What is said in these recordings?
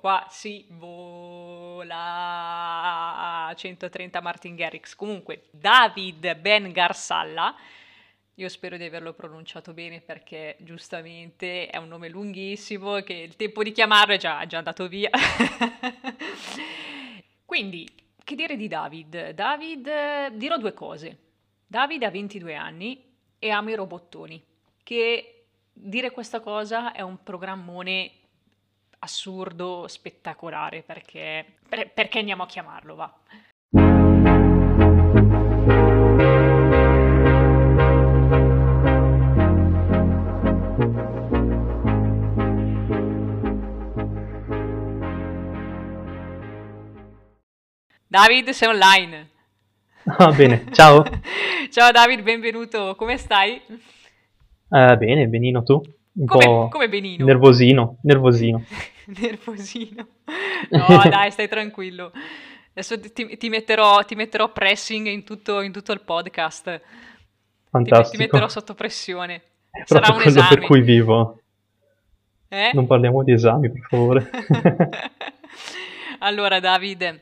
Qua si vola 130 Martin Garrix. Comunque, David Ben Garsalla. Io spero di averlo pronunciato bene perché giustamente è un nome lunghissimo che il tempo di chiamarlo è già, già andato via. Quindi, che dire di David? David, dirò due cose. David ha 22 anni e ama i robottoni, che dire questa cosa è un programmone assurdo, spettacolare, perché, per, perché andiamo a chiamarlo, va. David, sei online. Ah, bene, ciao. ciao David, benvenuto. Come stai? Uh, bene, benino tu? Un come, po' come benino? Nervosino, nervosino. nervosino. No, dai, stai tranquillo. Adesso ti, ti, metterò, ti metterò, pressing in tutto, in tutto, il podcast. Fantastico. Ti, ti metterò sotto pressione. È Sarà un quello esame. per cui vivo. Eh? Non parliamo di esami, per favore. allora, Davide,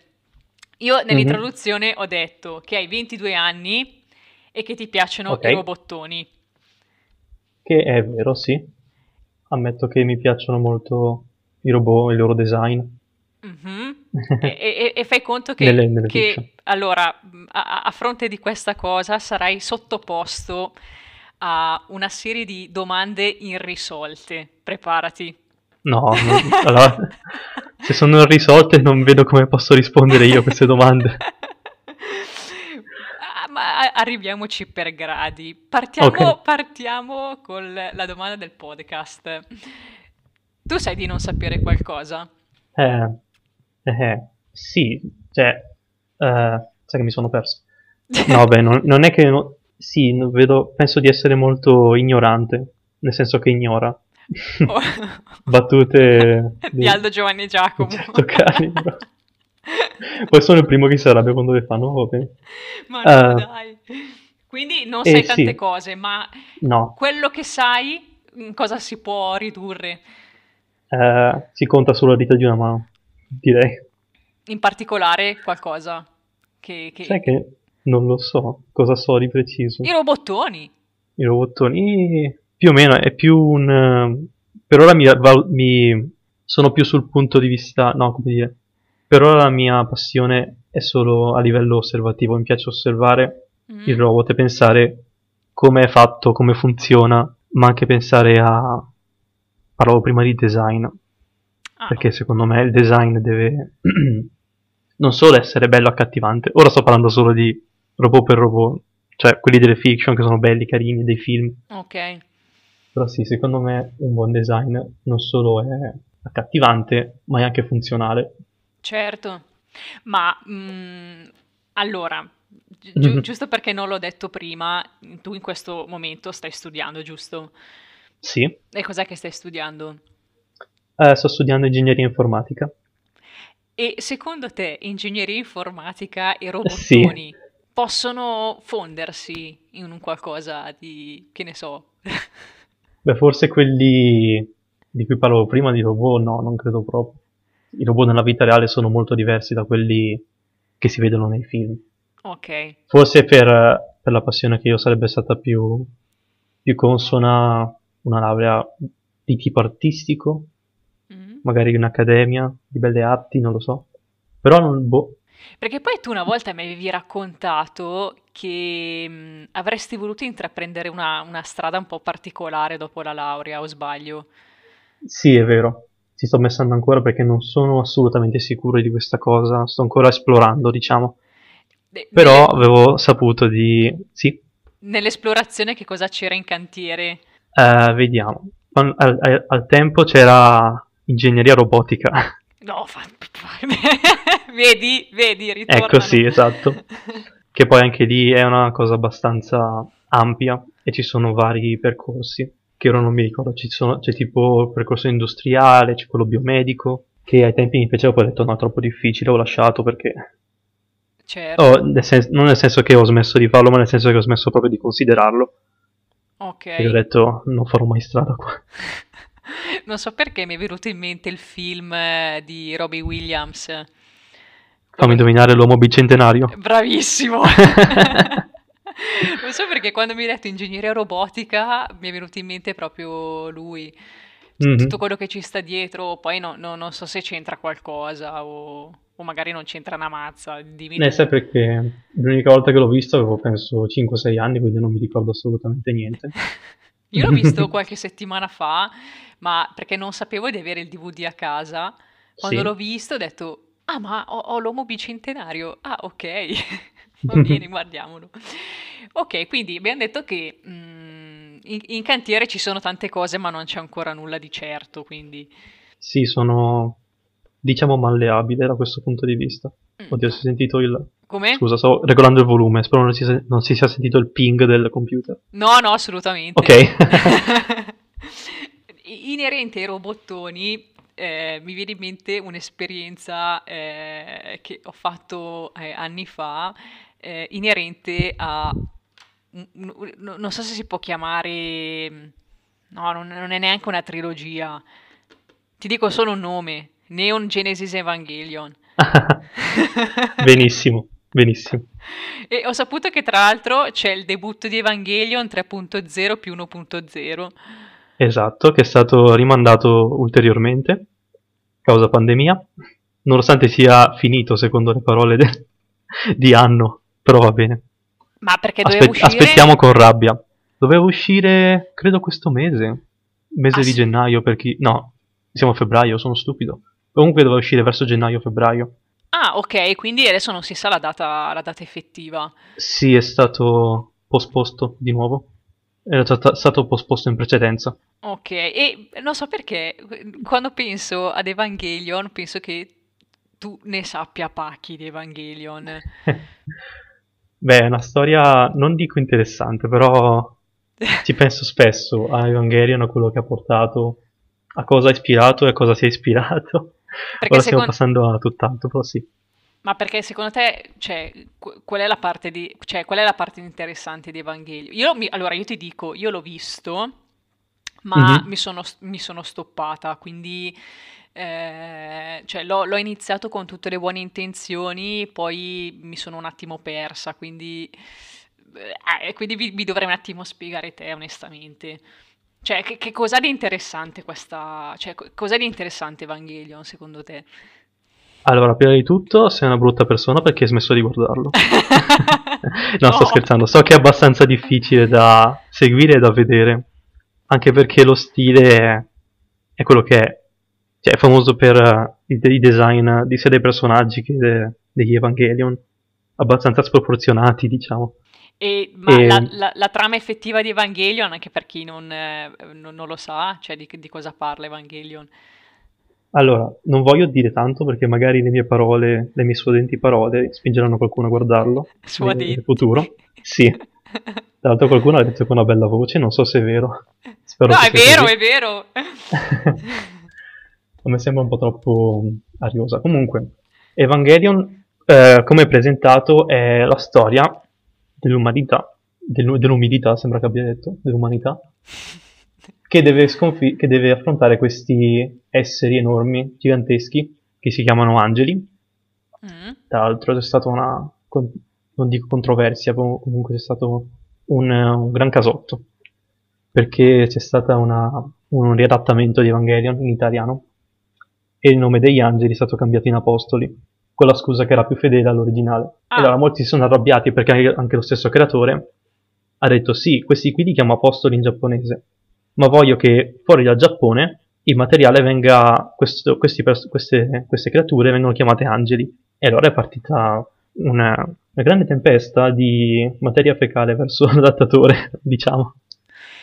io nell'introduzione mm-hmm. ho detto che hai 22 anni e che ti piacciono okay. i robottoni. Che è vero, sì. Ammetto che mi piacciono molto i robot e il loro design. Mm-hmm. e, e, e, fai conto che, nelle, nelle che allora, a, a, fronte di questa cosa sarai sottoposto a una serie di domande irrisolte. Preparati. No, no allora, se sono irrisolte non vedo come posso rispondere io a queste domande. Ma arriviamoci per gradi. Partiamo, okay. partiamo con la domanda del podcast. Tu sai di non sapere qualcosa? Eh, eh sì, cioè, eh, sai che mi sono perso. No, beh, non, non è che... No, sì, vedo, penso di essere molto ignorante, nel senso che ignora. Oh. Battute di... Aldo Giovanni Giacomo. Certo calibro. Poi sono il primo che si arrabbia quando le fanno, va bene. Ma no, uh, dai. Quindi non sai eh, tante sì. cose, ma no. quello che sai, in cosa si può ridurre? Uh, si conta sulla dita di una mano, direi. In particolare qualcosa che... che... Sai che non lo so, cosa so di preciso. I robottoni. I robottoni, più o meno, è più un... Per ora mi, mi sono più sul punto di vista, no, come dire, per ora la mia passione è solo a livello osservativo, mi piace osservare mm. il robot e pensare come è fatto, come funziona, ma anche pensare a... parlavo prima di design, ah. perché secondo me il design deve non solo essere bello accattivante, ora sto parlando solo di robot per robot, cioè quelli delle fiction che sono belli, carini, dei film. Ok. Però sì, secondo me un buon design non solo è accattivante, ma è anche funzionale. Certo, ma mh, mm, allora, gi- mm-hmm. giusto perché non l'ho detto prima, tu in questo momento stai studiando, giusto? Sì. E cos'è che stai studiando? Eh, sto studiando ingegneria informatica. E secondo te ingegneria informatica e robottoni sì. possono fondersi in un qualcosa di, che ne so? Beh, forse quelli di cui parlavo prima di robot, no, non credo proprio i robot nella vita reale sono molto diversi da quelli che si vedono nei film. Ok. Forse per, per la passione che io sarebbe stata più, più consona una laurea di tipo artistico, mm-hmm. magari in accademia di belle arti, non lo so. Però non, boh. Perché poi tu una volta mi avevi raccontato che mh, avresti voluto intraprendere una, una strada un po' particolare dopo la laurea, o sbaglio? Sì, è vero ci sto pensando ancora perché non sono assolutamente sicuro di questa cosa, sto ancora esplorando, diciamo. De- Però avevo saputo di... Sì? Nell'esplorazione che cosa c'era in cantiere? Uh, vediamo. Al, al, al, tempo c'era ingegneria robotica. No, fa... vedi, vedi, ritornano. Ecco sì, esatto. che poi anche lì è una cosa abbastanza ampia e ci sono vari percorsi che ora non mi ricordo, sono, c'è tipo il percorso industriale, c'è quello biomedico, che ai tempi mi piaceva, poi ho detto no, troppo difficile, ho lasciato perché... Certo. Oh, nel sen- non nel senso che ho smesso di farlo, ma nel senso che ho smesso proprio di considerarlo. Ok. E ho detto, non farò mai strada qua. Non so perché mi è venuto in mente il film eh, di Robbie Williams. Fammi indovinare l'uomo bicentenario. Bravissimo! Non so perché quando mi hai detto ingegneria robotica mi è venuto in mente proprio lui, Mhm. tutto quello che ci sta dietro, poi no- no- non so se c'entra qualcosa o, o magari non c'entra una mazza, dimmi Eh, tu. sai perché l'unica volta che l'ho visto avevo penso 5-6 anni, quindi non mi ricordo assolutamente niente. Io l'ho visto qualche settimana fa, ma perché non sapevo di avere il DVD a casa. Quando l'ho Sì. visto ho detto, ah ma ho, ho l'uomo bicentenario. Ah ok, va bene, guardiamolo. Ok, quindi abbiamo detto che mm, in, in cantiere ci sono tante cose, ma non c'è ancora nulla di certo, quindi... Sì, sono diciamo malleabile da questo punto di vista. Mm, Oddio, si è sentito il... Come? Scusa, sto regolando il volume, spero non si, non si sia sentito il ping del computer. No, no, assolutamente. Ok. Inerente ai robottoni, eh, mi viene in mente un'esperienza eh, che ho fatto eh, anni fa, eh, inerente a... non so se si può chiamare... No, non, non è neanche una trilogia. Ti dico solo un nome. Neon Genesis Evangelion. benissimo, benissimo. E ho saputo che tra l'altro c'è il debutto di Evangelion 3.0 più 1.0. Esatto, che è stato rimandato ulteriormente, causa pandemia, nonostante sia finito secondo le parole de- di Anno, però va bene. Ma perché doveva Aspe- uscire? aspettiamo con rabbia. Doveva uscire, credo questo mese, mese Ah, di sì? gennaio, per chi... No, siamo a febbraio, sono stupido. Comunque doveva uscire verso gennaio-febbraio. Ah, ok, quindi adesso non si sa la data, la data effettiva. Sì, è stato posposto di nuovo. Era già stato posposto in precedenza. Ok, e non so perché, quando penso ad Evangelion, penso che tu ne sappia pacchi di Evangelion. Beh, è una storia, non dico interessante, però ci penso spesso a Evangelion, a quello che ha portato, a cosa ha ispirato e a cosa si è ispirato. Perché Ora stiamo passando a tutt'altro, però sì. Ma perché secondo te, cioè, qu- qual è la parte di, cioè, qual è la parte interessante di Evangelion? Io mi- allora, io ti dico, io l'ho visto, ma Mhm. mi sono, mi sono stoppata, quindi eh, cioè, l'ho, l'ho iniziato con tutte le buone intenzioni, poi mi sono un attimo persa, quindi, eh, quindi vi, vi dovrei un attimo spiegare te, onestamente. Cioè, che, che cos'ha di interessante questa... Cioè, co- cos'è di interessante Evangelion, secondo te? Allora, prima di tutto, sei una brutta persona perché hai smesso di guardarlo. No, sto No. scherzando. So che è abbastanza difficile da seguire e da vedere. Anche perché lo stile è, è quello che è. Cioè, è famoso per eh, i, i design di sia dei personaggi che de- degli Evangelion. Abbastanza sproporzionati, diciamo. E, ma E- la, la- la trama effettiva di Evangelion, anche per chi non, eh, non- non lo sa, cioè di, di cosa parla Evangelion? Allora, non voglio dire tanto perché magari le mie parole, le mie suadenti parole, spingeranno qualcuno a guardarlo Suadenti. nel futuro. Sì. Tra l'altro qualcuno l'ha detto con una bella voce, non so se è vero. Spero No, è vero, così. è vero. A me sembra un po' troppo ariosa. Comunque, Evangelion, eh, come presentato, è la storia dell'umanità, dell'u- dell'umidità, sembra che abbia detto, dell'umanità, che deve, sconfi- che deve affrontare questi esseri enormi, giganteschi, che si chiamano angeli. Mm. Tra l'altro c'è stata una, non dico controversia, com- comunque c'è stato un, un gran casotto, perché c'è stato un riadattamento di Evangelion in italiano e il nome degli angeli è stato cambiato in apostoli, con la scusa che era più fedele all'originale. Ah. E allora molti si sono arrabbiati perché anche, lo stesso creatore ha detto sì, questi qui li chiamo apostoli in giapponese, ma voglio che fuori dal Giappone il materiale venga, questo- questi queste, queste creature vengono chiamate angeli. E allora è partita una, una grande tempesta di materia fecale verso l'adattatore, diciamo.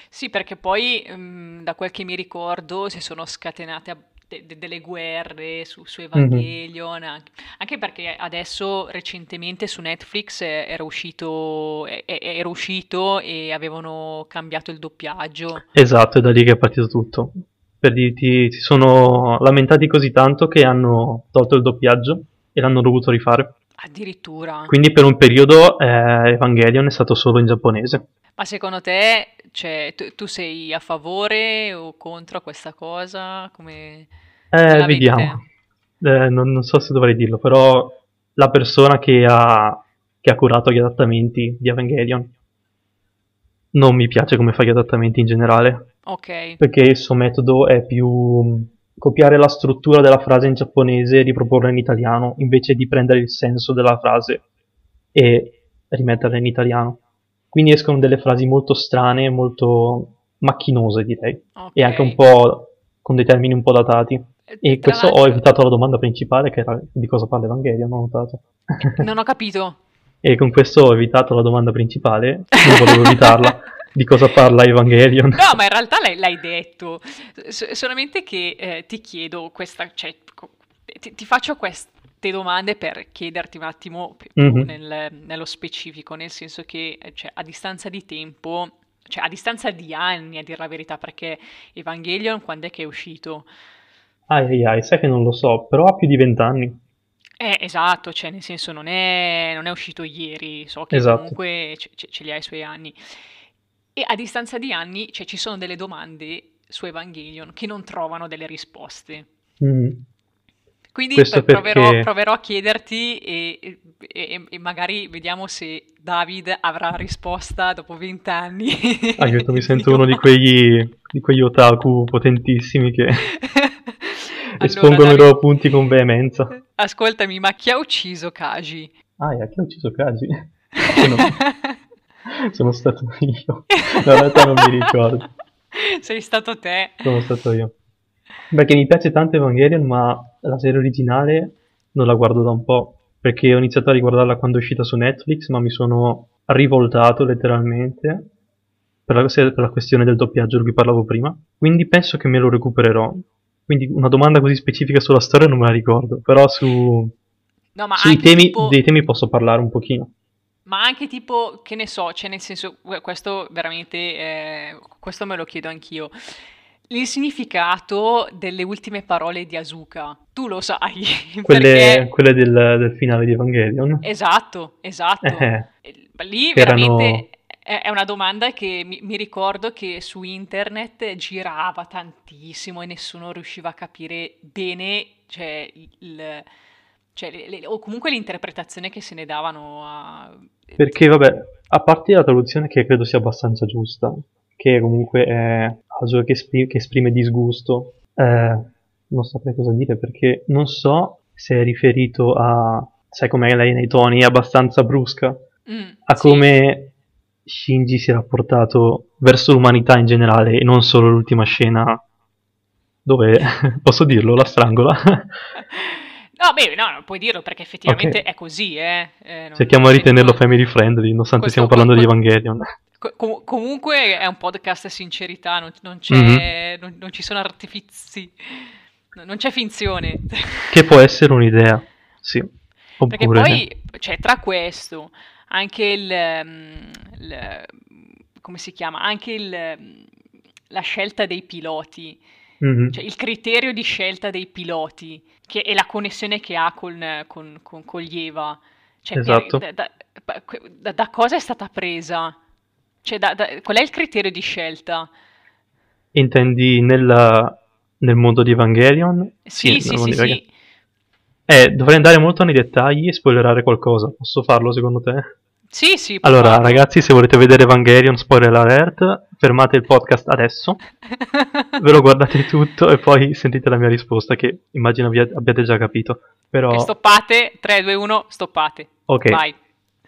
Sì, perché poi mm, da quel che mi ricordo si sono scatenate de- de- delle guerre su, su Evangelion, anche, anche perché adesso recentemente su Netflix eh, era uscito, eh, eh, era uscito e avevano cambiato il doppiaggio. Esatto, è da lì che è partito tutto. Per dirti, si sono lamentati così tanto che hanno tolto il doppiaggio e l'hanno dovuto rifare. Addirittura. Quindi per un periodo eh, Evangelion è stato solo in giapponese. Ma secondo te, cioè, tu, tu sei a favore o contro questa cosa? Come Eh, vediamo. Eh, non, non so se dovrei dirlo, però la persona che ha, che ha curato gli adattamenti di Evangelion non mi piace come fa gli adattamenti in generale, Ok, perché il suo metodo è più copiare la struttura della frase in giapponese e riproporla in italiano, invece di prendere il senso della frase e rimetterla in italiano. Quindi escono delle frasi molto strane, molto macchinose, direi, e anche un po' con dei termini un po' datati. E Tra questo ho evitato la domanda principale, che era di cosa parla Evangelion, ho notato. non ho capito. E con questo ho evitato la domanda principale, non volevo evitarla, di cosa parla Evangelion. No, ma in realtà l'hai, l'hai detto. S- solamente che eh, ti chiedo questa, cioè, ti, ti faccio queste domande per chiederti un attimo pi- più Mhm. nel- nello specifico, nel senso che eh, cioè, a distanza di tempo, cioè a distanza di anni a dire la verità, perché Evangelion quando è che è uscito? Ai ai ai, sai che non lo so, però ha più di vent'anni. Eh, esatto, cioè nel senso non è, non è uscito ieri, so che Esatto. comunque ce, ce- ce li ha i suoi anni. E a distanza di anni, cioè, ci sono delle domande su Evangelion che non trovano delle risposte. Mm. Quindi pr- proverò, perché... proverò a chiederti e, e- e magari vediamo se David avrà risposta dopo vent'anni. Aiuto, mi sento uno di quegli, di quegli otaku potentissimi che Allora, espongono i David, loro punti con veemenza. ascoltami, ma chi ha ucciso Kaji? Ah, chi ha ucciso Kaji? No, sono stato io. No, in realtà non mi ricordo. Sei stato te. Sono stato io. Perché mi piace tanto Evangelion, ma la serie originale non la guardo da un po'. Perché ho iniziato a riguardarla quando è uscita su Netflix, ma mi sono rivoltato letteralmente per la, per la questione del doppiaggio di cui parlavo prima. Quindi penso che me lo recupererò. Quindi una domanda così specifica sulla storia non me la ricordo. Però su, No, sui temi, tipo, dei temi posso parlare un pochino. Ma anche tipo, che ne so, cioè nel senso, que- questo veramente, eh, questo me lo chiedo anch'io. Il significato delle ultime parole di Asuka, tu lo sai, Quelle, perché quelle del, del finale di Evangelion. esatto, esatto. Eh, E Lì veramente è è una domanda che mi, mi ricordo che su internet girava tantissimo e nessuno riusciva a capire bene, cioè, il, cioè, le- le- o comunque l'interpretazione che se ne davano a... Perché, vabbè, a parte la traduzione che credo sia abbastanza giusta, che comunque è Azure che, espri- che esprime disgusto, eh, non saprei cosa dire perché non so se è riferito a, sai com'è lei nei toni, è abbastanza brusca, Mm, a sì. come Shinji si è rapportato verso l'umanità in generale e non solo l'ultima scena dove, posso dirlo, la strangola. No, beh, no, non puoi dirlo perché effettivamente Ok. è così, eh. Eh, Cerchiamo di ritenerlo tipo, family friendly, nonostante questo, stiamo parlando di que- Evangelion. co- com- comunque è un podcast sincerità, non, non Mhm. c'è, non, non ci sono artifici, no- non c'è finzione. Che può essere un'idea, sì. Perché Oppure... poi, cioè, tra questo, anche il, ehm, il- come si chiama? Anche il, ehm, la scelta dei piloti, Mhm. cioè il criterio di scelta dei piloti, che è la connessione che ha con, con, con, con gli Eva. Cioè, Esatto. da, da- da- da cosa è stata presa? Cioè, qual è il criterio di scelta? Intendi nel, nel mondo di Evangelion? Sì, sì, sì, Evangelion. sì. Eh, dovrei andare molto nei dettagli e spoilerare qualcosa. Posso farlo secondo te? Sì, sì, Allora, ragazzi, se volete vedere Evangelion, spoiler alert, fermate il podcast adesso, ve lo guardate tutto e poi sentite la mia risposta che immagino vi abbiate già capito. Però, Ok, stoppate, 3, 2, 1, stoppate. ok, Vai.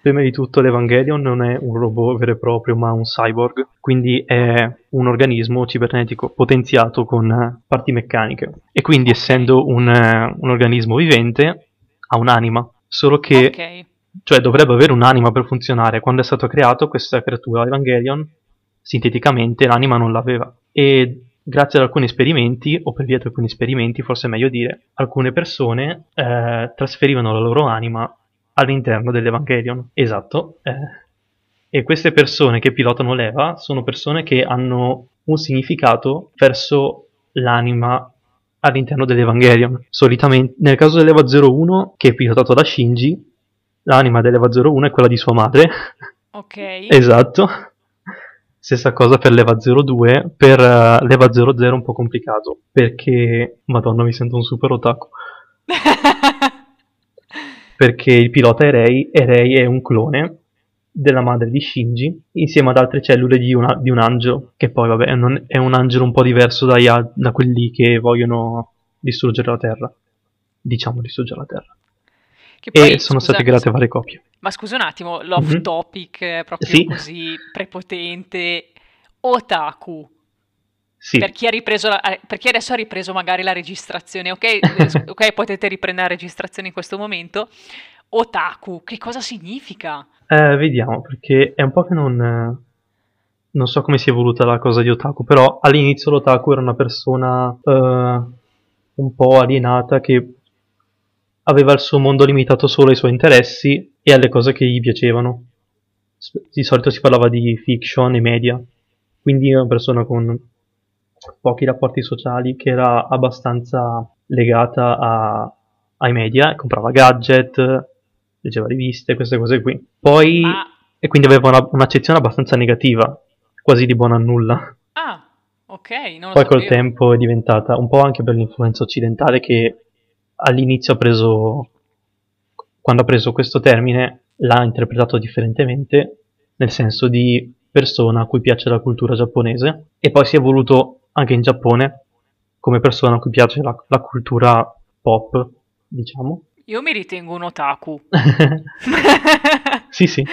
prima di tutto l'Evangelion non è un robot vero e proprio, ma un cyborg, quindi è un organismo cibernetico potenziato con eh, parti meccaniche. E quindi, essendo un, eh, un organismo vivente, ha un'anima. Solo che, Ok. Cioè, dovrebbe avere un'anima per funzionare. Quando è stato creato questa creatura Evangelion, sinteticamente l'anima non l'aveva. E grazie ad alcuni esperimenti, o per via di alcuni esperimenti, forse è meglio dire, alcune persone eh, trasferivano la loro anima all'interno dell'Evangelion. Esatto. eh. E queste persone che pilotano l'Eva sono persone che hanno un significato verso l'anima all'interno dell'Evangelion. Solitamente, nel caso dell'Eva 01, che è pilotato da Shinji, l'anima dell'Eva 01 è quella di sua madre. Ok. esatto. Stessa cosa per l'Eva 02, per uh, l'Eva 00 è un po' complicato, perché, madonna mi sento un super otaku, perché il pilota è Rei e Rei è un clone della madre di Shinji insieme ad altre cellule di, una, di un angelo, che poi vabbè non, è un angelo un po' diverso dai, da quelli che vogliono distruggere la Terra, diciamo distruggere la Terra. Poi, e sono scusa, state create varie copie. Ma scusa un attimo, l'off mm-hmm. topic proprio sì. così prepotente. Otaku. Sì. Per, chi la, eh, per, chi adesso ha ripreso magari la registrazione, ok, eh, okay potete riprendere la registrazione in questo momento. Otaku, che cosa significa? Eh, vediamo, perché è un po' che non, non so come si è evoluta la cosa di otaku, però all'inizio l'otaku era una persona uh, un po' alienata che aveva il suo mondo limitato solo ai suoi interessi e alle cose che gli piacevano. Di solito si parlava di fiction e media, quindi una persona con pochi rapporti sociali che era abbastanza legata a, ai media, comprava gadget, leggeva riviste, queste cose qui. Poi, ah. e quindi aveva una, un'accezione abbastanza negativa, quasi di buona a nulla. Ah, ok. Non Poi col tempo è diventata un po' anche per l'influenza occidentale che all'inizio ha preso, quando ha preso questo termine, l'ha interpretato differentemente, nel senso di persona a cui piace la cultura giapponese, e poi si è evoluto anche in Giappone come persona a cui piace la, la cultura pop, diciamo. Io mi ritengo un otaku. sì, sì.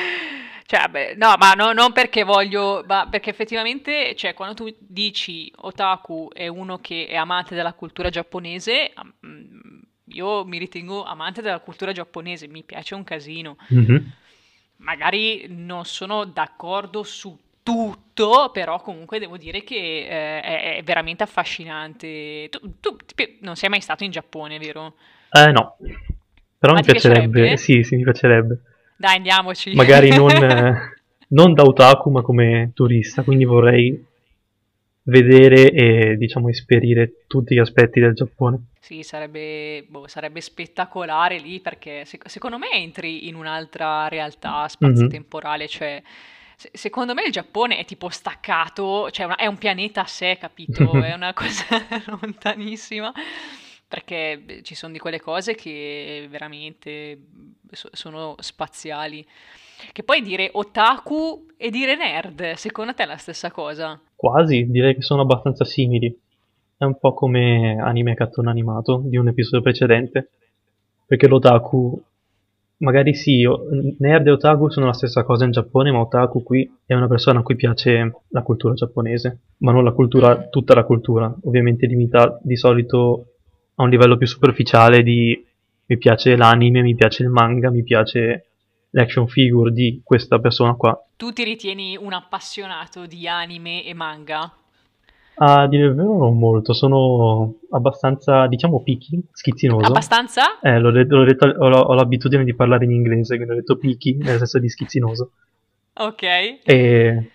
Cioè, beh, no, ma no, non perché voglio, ma perché effettivamente, cioè, quando tu dici otaku è uno che è amante della cultura giapponese, io mi ritengo amante della cultura giapponese, mi piace un casino. Mm-hmm. Magari non sono d'accordo su tutto, però comunque devo dire che eh, è, è, veramente affascinante. Tu, tu, non sei mai stato in Giappone, vero? Eh no. Però Ma mi piacerebbe, piacerebbe? Sì, sì, mi piacerebbe. Dai, andiamoci. Magari non, eh, non da otaku, ma come turista, quindi vorrei vedere e diciamo esperire tutti gli aspetti del Giappone. Sì, sarebbe, boh, sarebbe spettacolare lì perché sec- secondo me entri in un'altra realtà mhm. spazio-temporale, mm-hmm. cioè se- secondo me il Giappone è tipo staccato, cioè una- è un pianeta a sé, capito? è una cosa lontanissima perché ci sono di quelle cose che veramente so- sono spaziali. Che poi dire otaku e dire nerd, secondo te è la stessa cosa? Quasi, direi che sono abbastanza simili. È un po' come anime cartone animato di un episodio precedente. Perché l'otaku, magari sì, nerd e otaku sono la stessa cosa in Giappone, ma otaku qui è una persona a cui piace la cultura giapponese, ma non la cultura, tutta la cultura, ovviamente limitata di solito a un livello più superficiale di mi piace l'anime, mi piace il manga, mi piace l'action figure di questa persona qua. Tu ti ritieni un appassionato di anime e manga? A dire il vero non molto, sono abbastanza, diciamo, picky, schizzinoso. Abbastanza? Eh, l'ho detto, l'ho detto, ho, ho, l'abitudine di parlare in inglese, quindi ho detto picky, nel senso di schizzinoso. Ok. E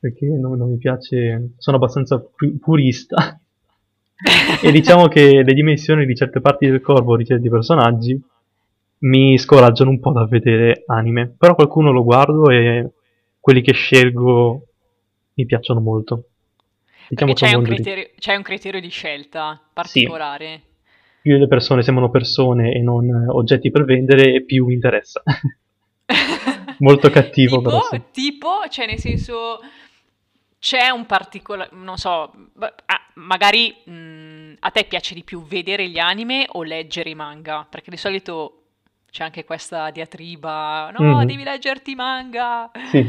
perché non, non mi piace, sono abbastanza purista e diciamo che le dimensioni di certe parti del corpo di certi personaggi mi scoraggiano un po' da vedere anime. Però qualcuno lo guardo e quelli che scelgo mi piacciono molto. Diciamo c'è un, criterio, di... c'è un, criterio, di scelta particolare. Sì. Più le persone sembrano persone e non oggetti per vendere, più mi interessa. Molto cattivo tipo, però. Sì. Tipo, cioè nel senso c'è un particolare, non so, ah, magari mh, mm, a te piace di più vedere gli anime o leggere i manga? Perché di solito c'è anche questa diatriba, no, mm. devi leggerti i manga. Sì.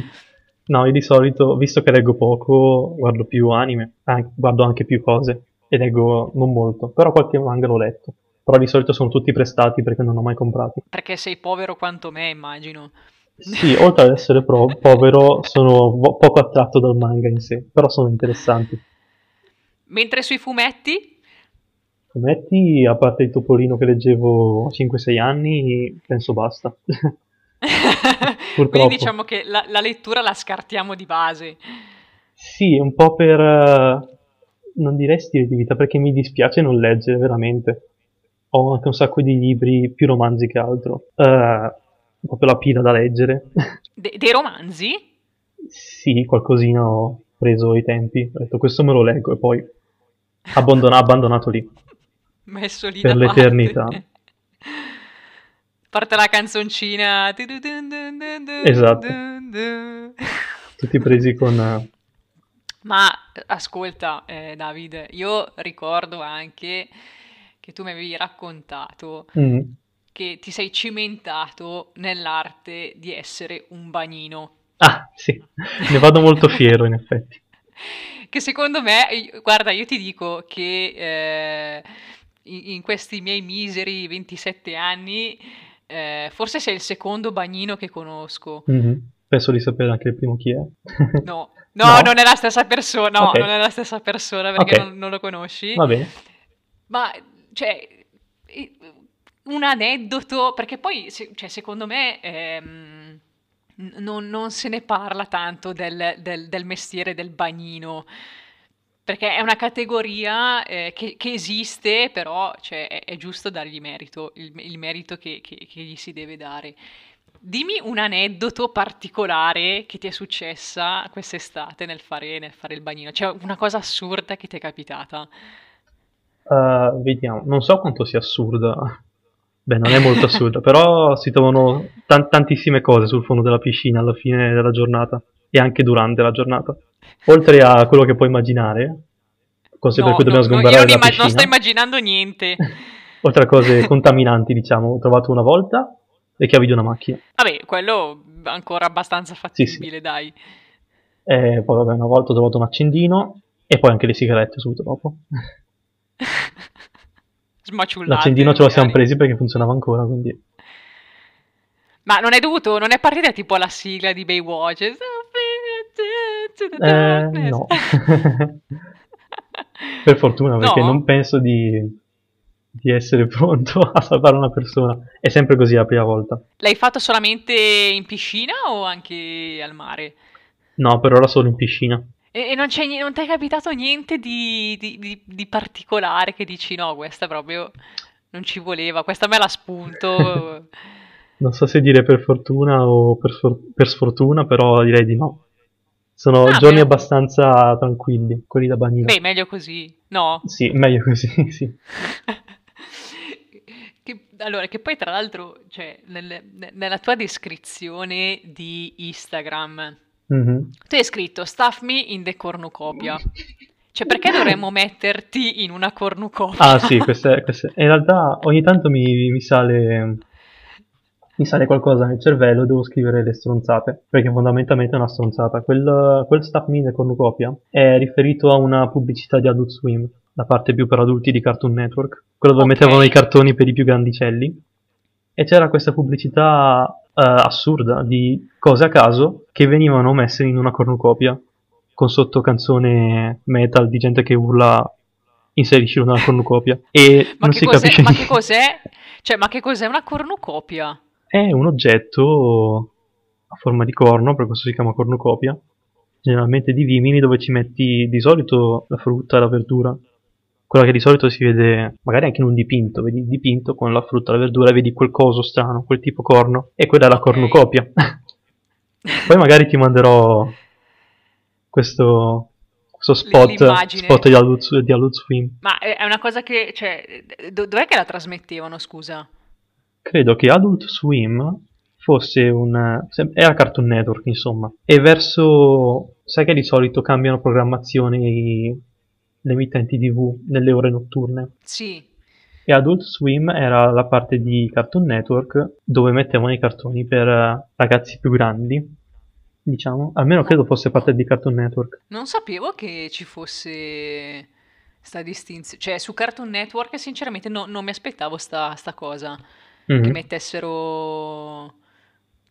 No, io di solito, visto che leggo poco, guardo più anime, anche, guardo anche più cose e leggo non molto, però qualche manga l'ho letto. Però di solito sono tutti prestati perché non ho mai comprati. Perché sei povero quanto me, immagino. Sì, oltre ad essere pro- povero, sono poco attratto dal manga in sé, però sono interessanti. Mentre sui fumetti? Fumetti, a parte il Topolino che leggevo a 5-6 anni, penso basta. Quindi diciamo che la, la, lettura la scartiamo di base. Sì, un po' per... Uh, non direi stile di vita, perché mi dispiace non leggere, veramente. Ho anche un sacco di libri, più romanzi che altro. Uh, proprio la pila da leggere. De- dei romanzi? sì, qualcosina ho preso ai tempi, ho detto questo me lo leggo e poi abbandona- abbandonato lì. Messo lì Per l'eternità. Parte la canzoncina. Esatto. Tutti presi con... eh, Ma ascolta, eh, David, io ricordo anche che tu mi avevi raccontato mm, che ti sei cimentato nell'arte di essere un bagnino. Ah, sì, ne vado molto fiero in effetti. Che secondo me, guarda, io ti dico che eh, in questi miei miseri 27 anni, eh, forse sei il secondo bagnino che conosco. Mhm. Penso di sapere anche il primo chi è. No, no, No? non è la stessa persona, no, Ok. non è la stessa persona perché Ok. non, non lo conosci. Va bene. Ma, cioè, un aneddoto, perché poi, se- cioè, secondo me, ehm, non, non se ne parla tanto del, del- del mestiere del bagnino, perché è una categoria eh, che, che esiste, però cioè, è, è giusto dargli merito, il, il merito che, che- che gli si deve dare. Dimmi un aneddoto particolare che ti è successa quest'estate nel fare, nel fare il bagnino, cioè una cosa assurda che ti è capitata. Uh, vediamo, non so quanto sia assurda. Beh, non è molto assurda, però si trovano tan- tantissime cose sul fondo della piscina alla fine della giornata e anche durante la giornata. Oltre a quello che puoi immaginare, cose per No, cui no, dobbiamo no, sgomberare io non, la imma- non piscina, sto immaginando niente. oltre a cose contaminanti, diciamo, ho trovato una volta le chiavi di una macchina. Vabbè, quello ancora abbastanza Sì, sì. fattibile, dai. E poi, vabbè, una volta ho trovato un accendino e poi anche le sigarette subito dopo. Smaciullate, L'accendino ce lo siamo presi perché funzionava ancora, quindi... Ma non è dovuto, non è partita tipo la sigla di Baywatch. To the Eh, darkness. no. Per fortuna, perché No? non penso di, di essere pronto a salvare una persona. È sempre così la prima volta. L'hai fatto solamente in piscina o anche al mare? No, per ora solo in piscina. E, e non non ti è capitato niente di, di- di- di particolare che dici no, questa proprio non ci voleva, questa me la spunto. Non so se dire per fortuna o per, per sfortuna, però direi di no. Sono Ah, giorni beh. abbastanza tranquilli, quelli da bagnino. Beh, meglio così, no? Sì, meglio così, sì. Che- allora, che poi tra l'altro, cioè, nel- ne- nella tua descrizione di Instagram, Mhm. tu hai scritto Stuff me in the cornucopia. Cioè, perché dovremmo metterti in una cornucopia? Ah sì, queste, queste- in realtà ogni tanto mi, mi sale, mi sale qualcosa nel cervello e devo scrivere le stronzate, perché fondamentalmente è una stronzata. Quel, quel Stuff Me nel cornucopia è riferito a una pubblicità di Adult Swim, la parte più per adulti di Cartoon Network, quella dove Ok. mettevano i cartoni per i più grandicelli. E c'era questa pubblicità eh, assurda di cose a caso che venivano messe in una cornucopia con sotto canzone metal di gente che urla inseriscilo nella cornucopia e Ma non che si capisce ma che niente. cos'è? Cioè, ma che cos'è una cornucopia? È un oggetto a forma di corno, per questo si chiama cornucopia, generalmente di vimini dove ci metti di solito la frutta e la verdura. Quella che di solito si vede magari anche in un dipinto, vedi il dipinto con la frutta e la verdura vedi quel coso strano, quel tipo corno, e quella è la cornucopia. Poi magari ti manderò questo, questo spot, spot di Adult, di Adult Swim. Ma è una cosa che, cioè, do- dov'è che la trasmettevano, scusa? Credo che Adult Swim fosse un... era Cartoon Network, insomma. E verso... Sai che di solito cambiano programmazione i- le emittenti TV nelle ore notturne? Sì, E Adult Swim era la parte di Cartoon Network dove mettevano i cartoni per eh, ragazzi più grandi, diciamo. Almeno credo fosse parte di Cartoon Network. non sapevo che ci fosse sta distinzione. Cioè, su Cartoon Network, sinceramente, no- non mi aspettavo sta, sta cosa. Mhm. Che mettessero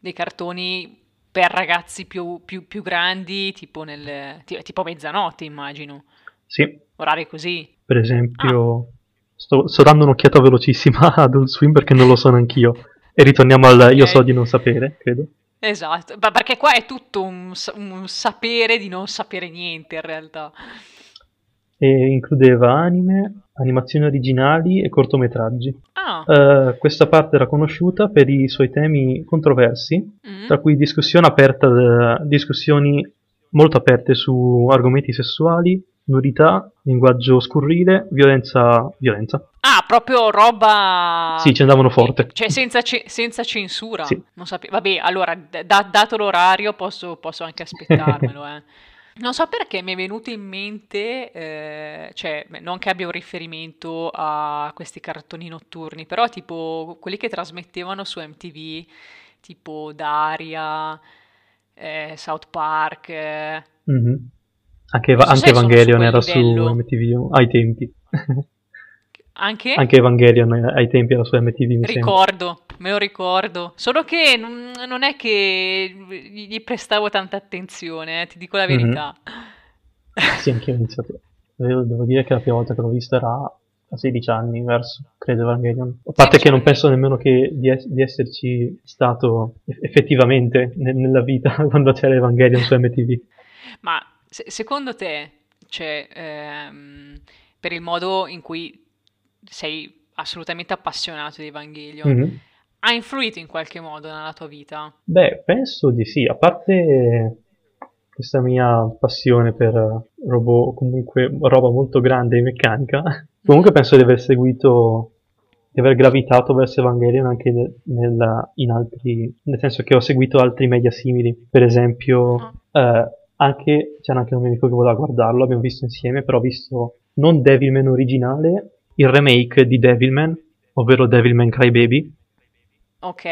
dei cartoni per ragazzi più, più- più grandi, tipo nel, ti- tipo mezzanotte, immagino. Sì, Orari così. per esempio... Sto, sto dando un'occhiata velocissima a Adult Swim perché non lo so neanch'io. E ritorniamo al io Ok. so di non sapere, credo. Esatto, ma perché qua è tutto un, un sapere di non sapere niente in realtà. E includeva anime, animazioni originali e cortometraggi. Ah, Eh, questa parte era conosciuta per i suoi temi controversi, mm. tra cui discussione aperta, discussioni molto aperte su argomenti sessuali, nudità, linguaggio scurrile, violenza. violenza. Ah, proprio roba... Sì, ci andavano forte. Cioè, senza, ce- senza censura. Sì. Non sape- Vabbè, allora, da- dato l'orario, posso, posso anche aspettarmelo, eh. Non so perché mi è venuto in mente, eh, cioè, non che abbia un riferimento a questi cartoni notturni, però tipo quelli che trasmettevano su MTV, tipo Daria, eh, South Park, eh, Mhm. Anche, so anche su Evangelion era su livello. MTV ai tempi. Anche? Anche Evangelion ai tempi era su MTV. Ricordo, me lo ricordo. Solo che non, non è che gli prestavo tanta attenzione, eh, ti dico la Mhm. verità. Sì, anche io ho iniziato. Devo, devo dire che la prima volta che l'ho visto era a 16 anni, verso, credo, Evangelion. A parte 16 che non penso nemmeno che di, es- di esserci stato eff- effettivamente ne- nella vita quando c'era Evangelion su MTV. Ma se- secondo te, cioè, ehm, per il modo in cui sei assolutamente appassionato di Evangelion, Mhm. ha influito in qualche modo nella tua vita? Beh, penso di sì, a parte questa mia passione per robot, comunque roba molto grande e meccanica, comunque penso di aver seguito, di aver gravitato verso Evangelion anche nel- in altri, nel senso che ho seguito altri media simili, per esempio, eh, anche, c'era anche un mio amico che voleva guardarlo, abbiamo visto insieme, però ho visto non Devilman originale, il remake di Devilman, ovvero Devilman Crybaby, Ok,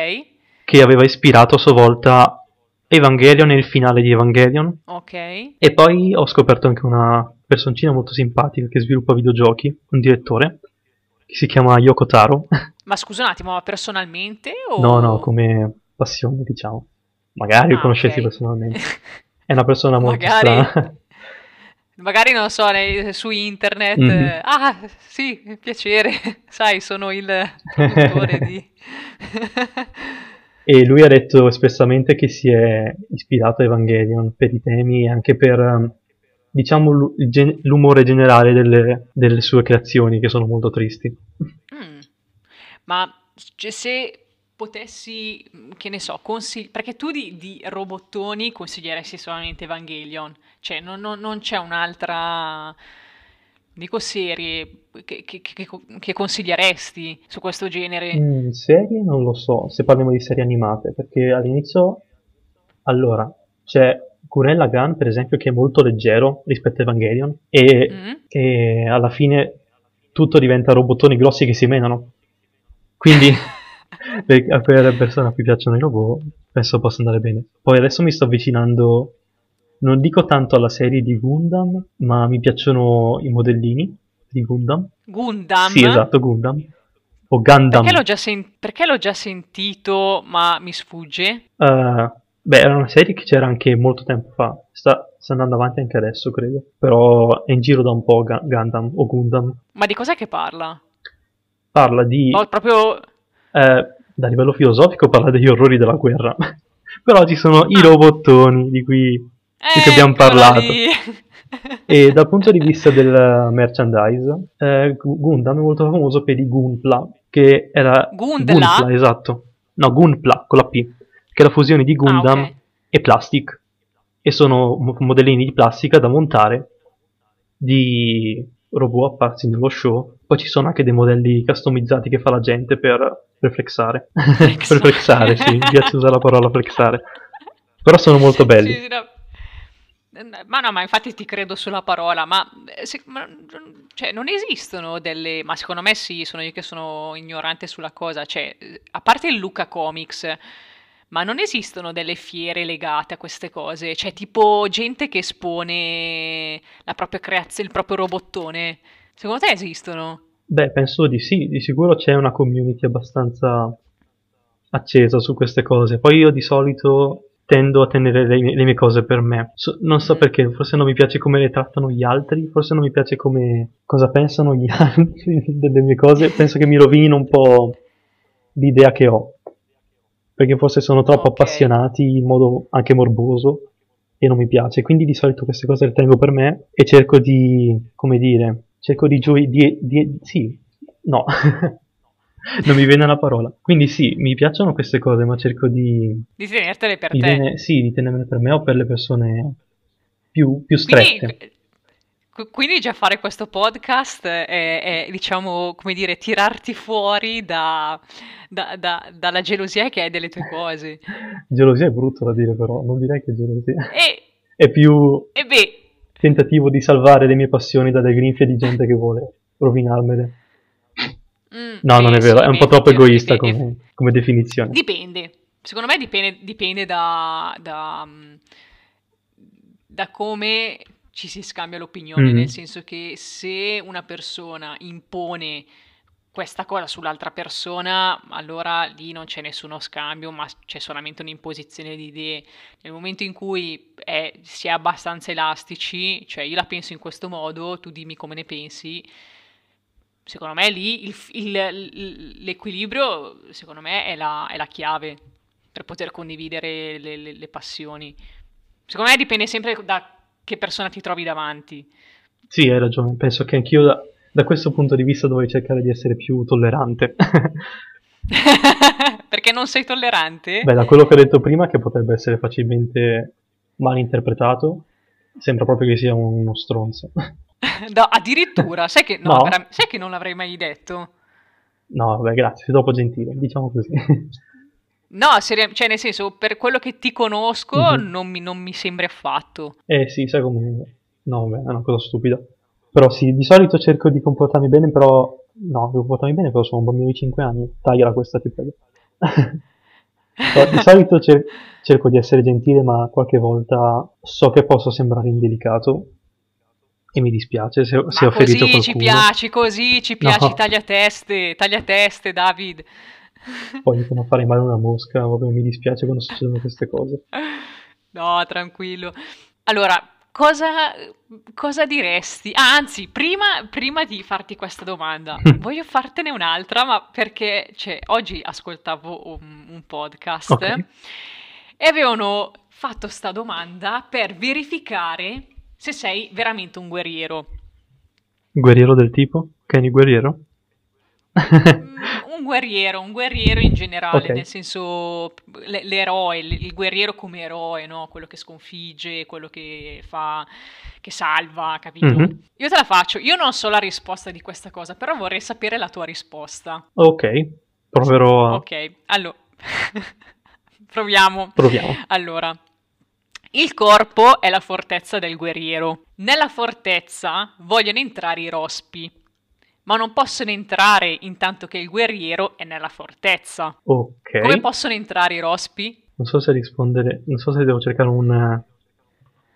che aveva ispirato a sua volta Evangelion e il finale di Evangelion. ok. E poi ho scoperto anche una personcina molto simpatica che sviluppa videogiochi, un direttore, che si chiama Yoko Taro. Ma scusa un attimo, ma personalmente o... no, no, come passione, diciamo. Magari lo Ah, conoscessi ok. personalmente. È una persona molto Magari- strana. Magari non so, nei- su internet. Mhm. eh, ah, sì, piacere. Sai, sono il produttore di. E lui ha detto espressamente che si è ispirato a Evangelion per i temi e anche per, ehm, diciamo, l'umore generale delle, delle sue creazioni, che sono molto tristi. Mm. Ma cioè, se potessi, che ne so, consigli... perché tu di, di robottoni consiglieresti solamente Evangelion, cioè non, non- non c'è un'altra, dico serie che, che- che- che consiglieresti su questo genere? Mm, serie non lo so, se parliamo di serie animate, perché all'inizio, allora, c'è Gurren Lagann, per esempio, che è molto leggero rispetto a Evangelion, e, Mm? e alla fine tutto diventa robottoni grossi che si menano. Quindi, per, a quelle persone a cui piacciono i robot, penso possa andare bene. Poi adesso mi sto avvicinando, non dico tanto alla serie di Gundam, ma mi piacciono i modellini di Gundam. Gundam? Sì, esatto, Gundam. O Gundam. Perché l'ho già, sen- perché l'ho già sentito, ma mi sfugge? Eh, beh, era una serie che c'era anche molto tempo fa. Sta, sta andando avanti anche adesso, credo. Però è in giro da un po' Ga- Gundam o Gundam. Ma di cos'è che parla? Parla di... No, proprio... eh, da livello filosofico parla degli orrori della guerra. Però ci sono i robottoni di cui, di cui abbiamo parlato. E dal punto di vista del merchandise, eh, Gu- Gundam è molto famoso per i Gunpla, che era... Gundla? esatto. No, Gunpla, con la P, che è la fusione di Gundam Ah, ok. e Plastic. E sono mo- modellini di plastica da montare di robot apparsi nello show. Poi ci sono anche dei modelli customizzati che fa la gente per, per flexare. per flexare, sì, mi piace usare la parola flexare. Però sono molto belli. Sì, sì, no. Ma no, ma infatti ti credo sulla parola, ma, eh, se- ma, cioè, non esistono delle... Ma secondo me sì, sono io che sono ignorante sulla cosa. Cioè, eh, a parte il Luca Comics, ma non esistono delle fiere legate a queste cose? Cioè, tipo gente che espone la propria creazione, il proprio robottone. Secondo te esistono? Beh, penso di sì, di sicuro c'è una community abbastanza accesa su queste cose. Poi io di solito tendo a tenere le mie, le mie cose per me. So- non so Mm. perché, forse non mi piace come le trattano gli altri, forse non mi piace come cosa pensano gli altri delle mie cose. Penso che mi rovinino un po' l'idea che ho. Perché forse sono troppo Ok. appassionati in modo anche morboso e non mi piace. Quindi di solito queste cose le tengo per me e cerco di, come dire, cerco di di, di, sì, no, non mi viene la parola. Quindi sì, mi piacciono queste cose, ma cerco di... Di tenertele per mi te. viene- sì, di tenermele per me o per le persone più, più strette. Quindi, qu- quindi già fare questo podcast è, è, diciamo, come dire, tirarti fuori da- da- da- dalla gelosia che hai delle tue cose. Gelosia è brutto da dire però, non direi che è gelosia. E, È più e beh, tentativo di salvare le mie passioni dalle grinfie di gente che vuole rovinarmele. mm, No, non beh, è vero, sì, è un po' troppo egoista come, come definizione. Dipende, secondo me dipende, dipende da, da, mm, da come ci si scambia l'opinione, Mhm. nel senso che se una persona impone questa cosa sull'altra persona, allora lì non c'è nessuno scambio, ma c'è solamente un'imposizione di idee. Nel momento in cui è- si è abbastanza elastici, cioè io la penso in questo modo, tu dimmi come ne pensi, secondo me lì il il- l'equilibrio, secondo me, è la, è la chiave per poter condividere le, le- le passioni. Secondo me dipende sempre da che persona ti trovi davanti. Sì, hai ragione, penso che anch'io da questo punto di vista dovrei cercare di essere più tollerante. Perché non sei tollerante? Beh, da quello che ho detto prima, che potrebbe essere facilmente mal interpretato, sembra proprio che sia uno stronzo. No, addirittura, sai che, no, No? vera- sai che non l'avrei mai detto? No, vabbè, grazie, sei troppo gentile, diciamo così. No, seria- cioè nel senso, per quello che ti conosco Mhm. non mi, non mi sembri affatto. Eh sì, sai come... No, beh, è una cosa stupida. Però sì, di solito cerco di comportarmi bene, però... No, di comportarmi bene, però sono un bambino di 5 anni. Tagliala questa, ti prego. Di solito cer- cerco di essere gentile, ma qualche volta so che posso sembrare indelicato e mi dispiace se, se ho ferito così ci qualcuno. piaci, così ci piaci, No. tagliateste, tagliateste, David. Poi dicono fare male una mosca, mi dispiace quando succedono queste cose. No, tranquillo. Allora, cosa, cosa diresti? Ah, anzi, prima, prima di farti questa domanda, voglio fartene un'altra, ma perché cioè, oggi ascoltavo un, un podcast Ok. e avevano fatto sta domanda per verificare se sei veramente un guerriero. Guerriero del tipo? Kenny Guerriero? Un guerriero, un guerriero in generale, Ok. nel senso l'eroe, il guerriero come eroe, no? Quello che sconfigge, quello che fa, che salva, capito? Mhm. Io te la faccio, io non so la risposta di questa cosa, però vorrei sapere la tua risposta. Ok, proverò a... Ok, allora, proviamo. Proviamo. Allora, il corpo è la fortezza del guerriero. Nella fortezza vogliono entrare i rospi, ma non possono entrare intanto che il guerriero è nella fortezza. Ok. Come possono entrare i rospi? Non so se rispondere, non so se devo cercare un,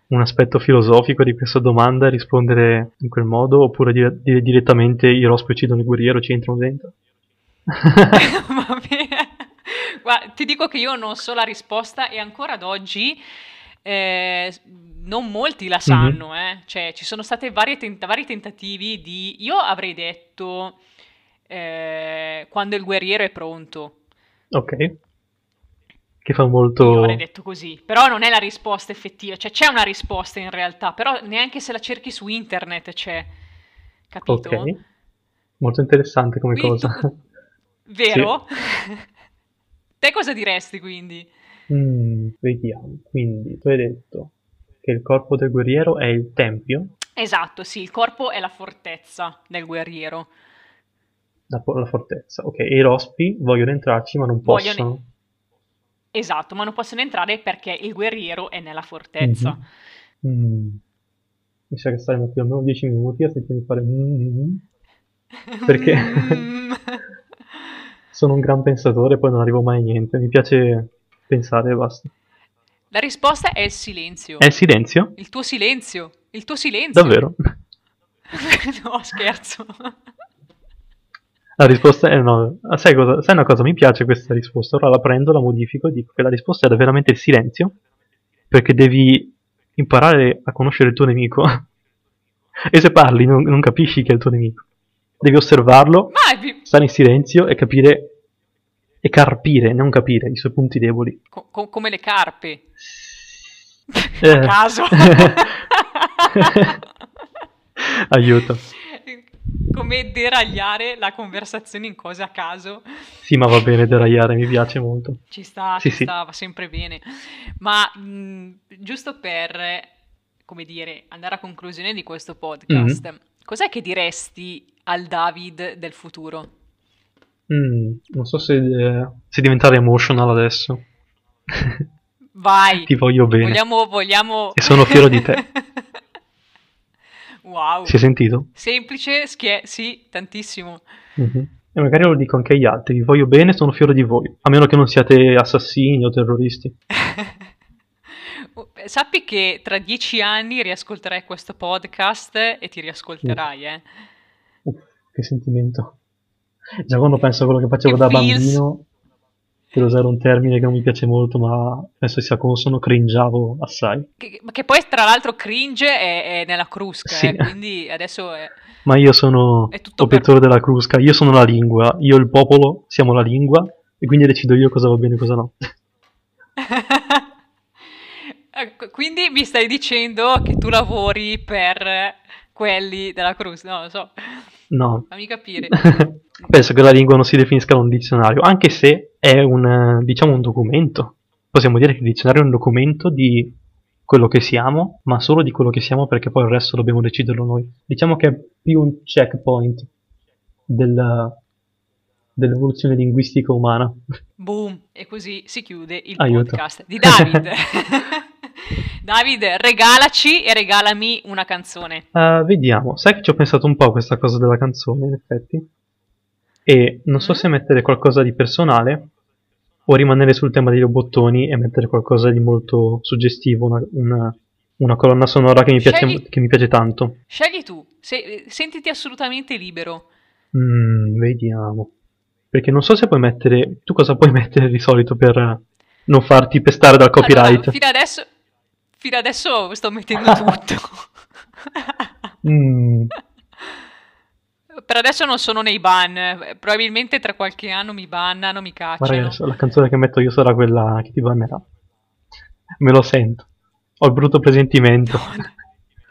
un aspetto filosofico di questa domanda e rispondere in quel modo, oppure dire, dire direttamente i rospi uccidono il guerriero e ci entrano dentro. Va bene. Guarda, ti dico che io non so la risposta e ancora ad oggi eh, non molti la sanno, eh. Cioè, ci sono state varie tent- vari tentativi di... Io avrei detto eh, quando il guerriero è pronto. ok. Che fa Io molto... avrei detto così, però non è la risposta effettiva, cioè c'è una risposta in realtà, però neanche se la cerchi su internet c'è, capito? Ok. Molto interessante come Quindi cosa. tu- Vero? Te cosa diresti quindi? Mm, vediamo. Quindi, tu hai detto che il corpo del guerriero è il tempio, Esatto, sì, il corpo è la fortezza del guerriero. la, la fortezza. Ok, e i rospi vogliono entrarci ma non Vogliono- possono. Esatto, ma non possono entrare perché il guerriero è nella fortezza. Mhm. Mm. Mi sa che staremo qui almeno 10 minuti a sentirmi fare mm. Perché? Mm. Sono un gran pensatore, poi non arrivo mai a niente. Mi piace pensare e basta. La risposta è il silenzio. È il silenzio? Il tuo silenzio. Il tuo silenzio. Davvero? no, scherzo. La risposta è no. Sai, cosa, sai una cosa? Mi piace questa risposta. Ora la prendo, la modifico e dico che la risposta è veramente il silenzio. Perché devi imparare a conoscere il tuo nemico. e se parli non, non capisci che è il tuo nemico. Devi osservarlo, vi- stare in silenzio e capire e carpire, non capire i suoi punti deboli. co- co- come le carpe. Eh. A caso. Aiuto. come deragliare la conversazione in cose a caso. Sì, ma va bene deragliare, mi piace molto. Ci sta, Sì, ci sì. sta, va sempre bene. Ma mh, giusto per, come dire, andare a conclusione di questo podcast, cos'è che diresti al David del futuro? Mm, non so se, eh, se diventare emotional adesso. Vai, Ti voglio bene. vogliamo, vogliamo... E sono fiero di te. Wow, Si è sentito? semplice, schie- sì, tantissimo. Mhm. E magari lo dico anche agli altri. Vi voglio bene, sono fiero di voi. A meno che non siate assassini o terroristi. Sappi che tra dieci anni riascolterai questo podcast e ti riascolterai, eh. Uff, che sentimento. Già quando penso a quello che facevo da bambino, per usare un termine che non mi piace molto, ma penso sia come sono, cringiavo assai. Che, ma che poi tra l'altro cringe è, è nella crusca, Sì. eh, quindi adesso è... Ma io sono tutto per- della crusca, io sono la lingua, io il popolo siamo la lingua e quindi decido io cosa va bene e cosa no. Ecco, Quindi mi stai dicendo che tu lavori per quelli della crusca, no, lo so, No. fammi capire. Penso che la lingua non si definisca da un dizionario, anche se è un, eh, diciamo, un documento. Possiamo dire che il dizionario è un documento di quello che siamo, ma solo di quello che siamo perché poi il resto dobbiamo deciderlo noi. Diciamo che è più un checkpoint del- dell'evoluzione linguistica umana. Boom, e così si chiude il Aiuto. podcast di David. David, regalaci e regalami una canzone. Eh, vediamo, sai che ci ho pensato un po' a questa cosa della canzone, in effetti. E non so Mm. se mettere qualcosa di personale o rimanere sul tema dei robottoni e mettere qualcosa di molto suggestivo, una, una- una colonna sonora che mi, piace, Scegli- che mi piace tanto. Scegli tu, se- sentiti assolutamente libero. Mm, vediamo. Perché non so se puoi mettere. Tu cosa puoi mettere di solito per non farti pestare dal copyright? Allora, fino adesso, fino adesso sto mettendo tutto. Mm, Per adesso non sono nei ban, probabilmente tra qualche anno mi bannano, mi cacciano. la canzone che metto io sarà quella che ti bannerà. Me lo sento. Ho il brutto presentimento.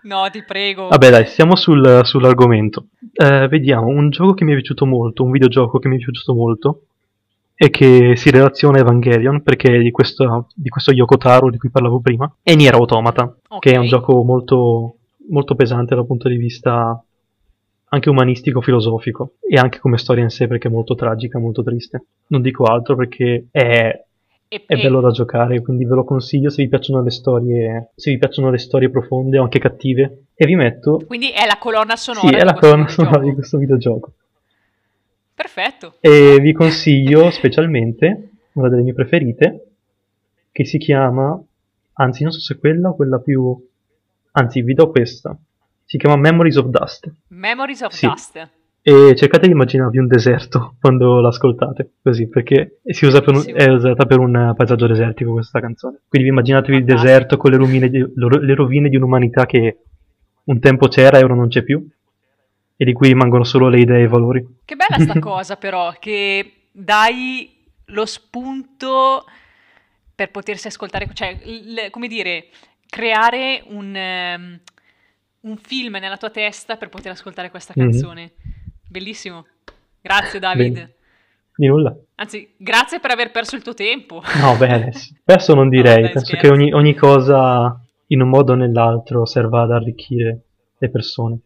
No, ti prego. Vabbè, dai, stiamo sul- sull'argomento. Eh, vediamo, un gioco che mi è piaciuto molto, un videogioco che mi è piaciuto molto e che si relaziona a Evangelion perché di questo, di questo Yoko Taro di cui parlavo prima è Nier Automata, che è un gioco molto, molto pesante dal punto di vista anche umanistico, filosofico e anche come storia in sé perché è molto tragica, molto triste. Non dico altro perché è E- è e- bello da giocare, quindi ve lo consiglio se vi piacciono le storie, se vi piacciono le storie profonde o anche cattive. E vi metto, Quindi è la colonna sonora sì, è la colonna sonora di questo videogioco. Perfetto. E vi consiglio specialmente una delle mie preferite, che si chiama, anzi non so se quella o quella più, anzi vi do questa, si chiama Memories of Dust. Memories of Sì. Dust. E cercate di immaginarvi un deserto quando l'ascoltate, così, perché si usa per un- Bellissimo. è usata per un paesaggio desertico questa canzone. Quindi vi immaginatevi il Fantastico. deserto con le di, le rovine di un'umanità che un tempo c'era e ora non c'è più, e di cui rimangono solo le idee e i valori. Che bella sta cosa però, che dai lo spunto per potersi ascoltare, cioè, il- come dire, creare un, ehm, un film nella tua testa per poter ascoltare questa Mhm. canzone. Bellissimo. Grazie David. Bene. Di nulla. Anzi, grazie per aver perso il tuo tempo. No, adesso. Perso non direi, dai, penso scherzo. che ogni, ogni cosa in un modo o nell'altro serva ad arricchire le persone,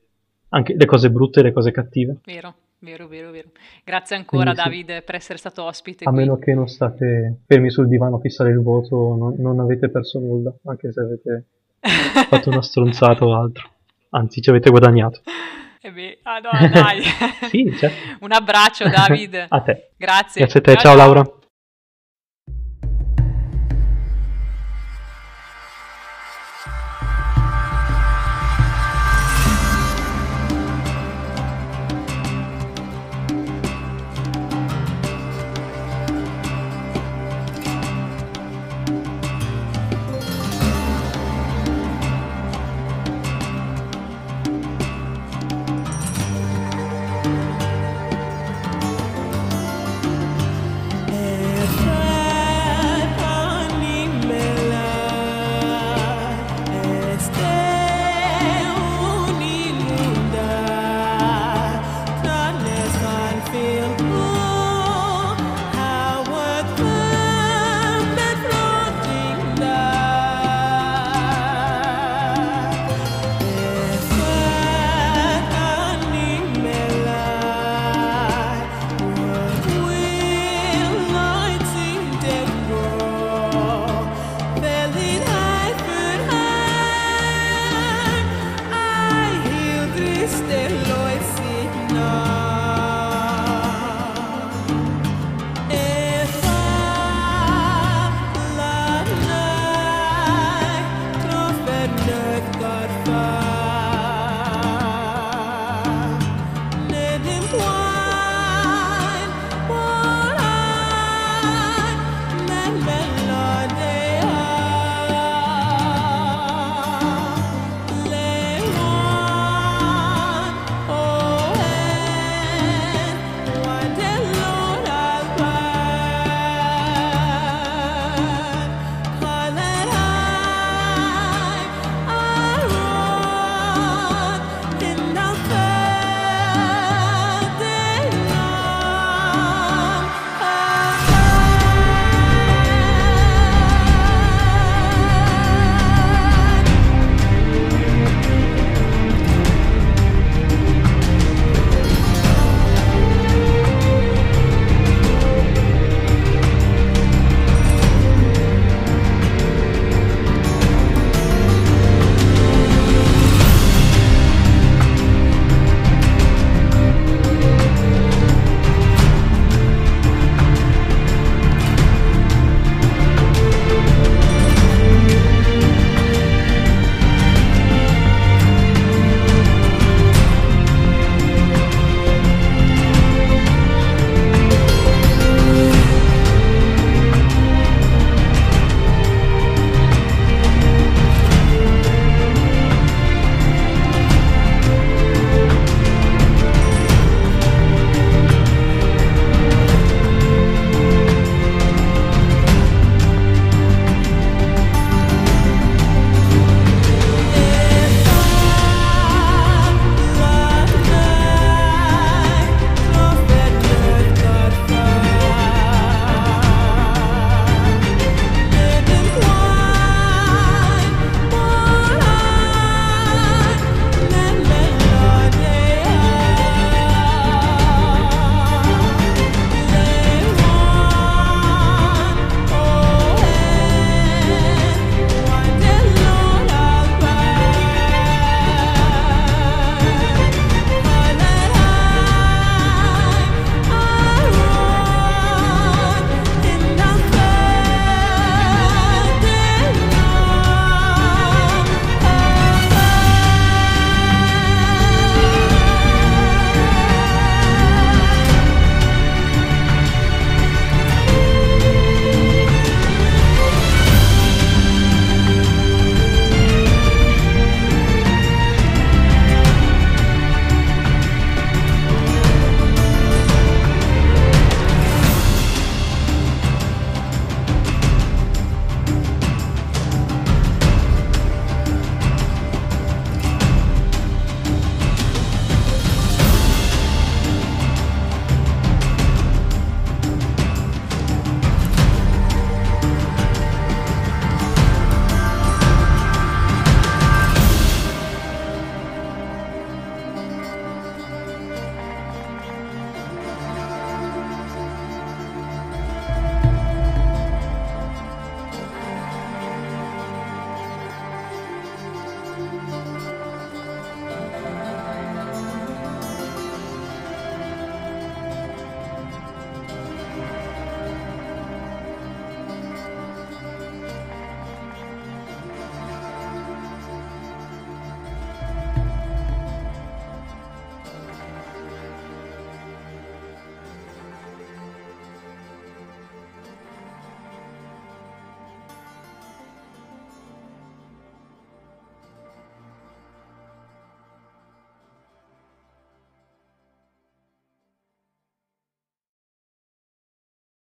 anche le cose brutte e le cose cattive. Vero, vero, vero, vero. Grazie ancora Quindi sì. David per essere stato ospite A qui. meno che non state fermi sul divano a fissare il voto, non, non avete perso nulla, anche se avete fatto una stronzata o altro. Anzi, ci avete guadagnato. Eh beh, ah no, dai. Sì, certo. Un abbraccio David. A te. Grazie. Grazie a te, ciao Laura.